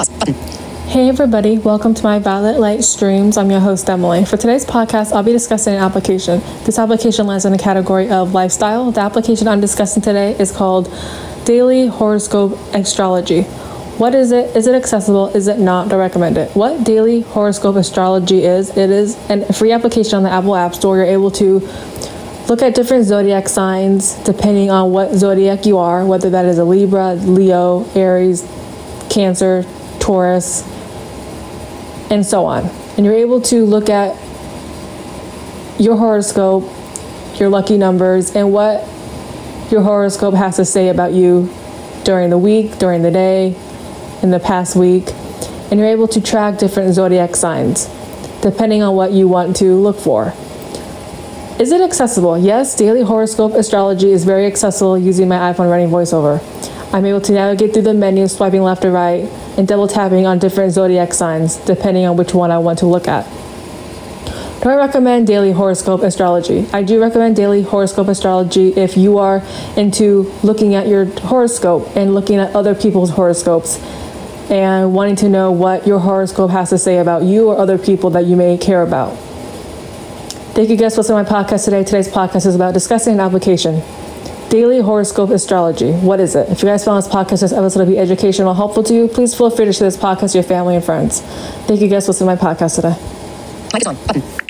Hey everybody, welcome to my Violet Light Streams. I'm your host Emily. For today's podcast, I'll be discussing an application. This application lands in the category of lifestyle. The application I'm discussing today is called Daily Horoscope Astrology. What is it? Is it accessible? Is it not? I recommend it? What Daily Horoscope Astrology is? It is a free application on the Apple App Store. You're able to look at different zodiac signs depending on what zodiac you are, whether that is a Libra, Leo, Aries, Cancer, Taurus, and so on. And you're able to look at your horoscope, your lucky numbers, and what your horoscope has to say about you during the week, during the day, in the past week. And you're able to track different zodiac signs depending on what you want to look for. Is it accessible? Yes, daily horoscope astrology is very accessible using my iPhone running voiceover. I'm able to navigate through the menu, swiping left or right, and double tapping on different zodiac signs, depending on which one I want to look at. Do I recommend daily horoscope astrology? I do recommend daily horoscope astrology if you are into looking at your horoscope and looking at other people's horoscopes and wanting to know what your horoscope has to say about you or other people that you may care about. Thank you guys for listening to my podcast today. Today's podcast is about discussing an application. Daily horoscope astrology. What is it? If you guys found this podcast, this episode to be educational, helpful to you, please feel free to share this podcast to your family and friends. Thank you guys for listening to my podcast today. Mic is on. Button.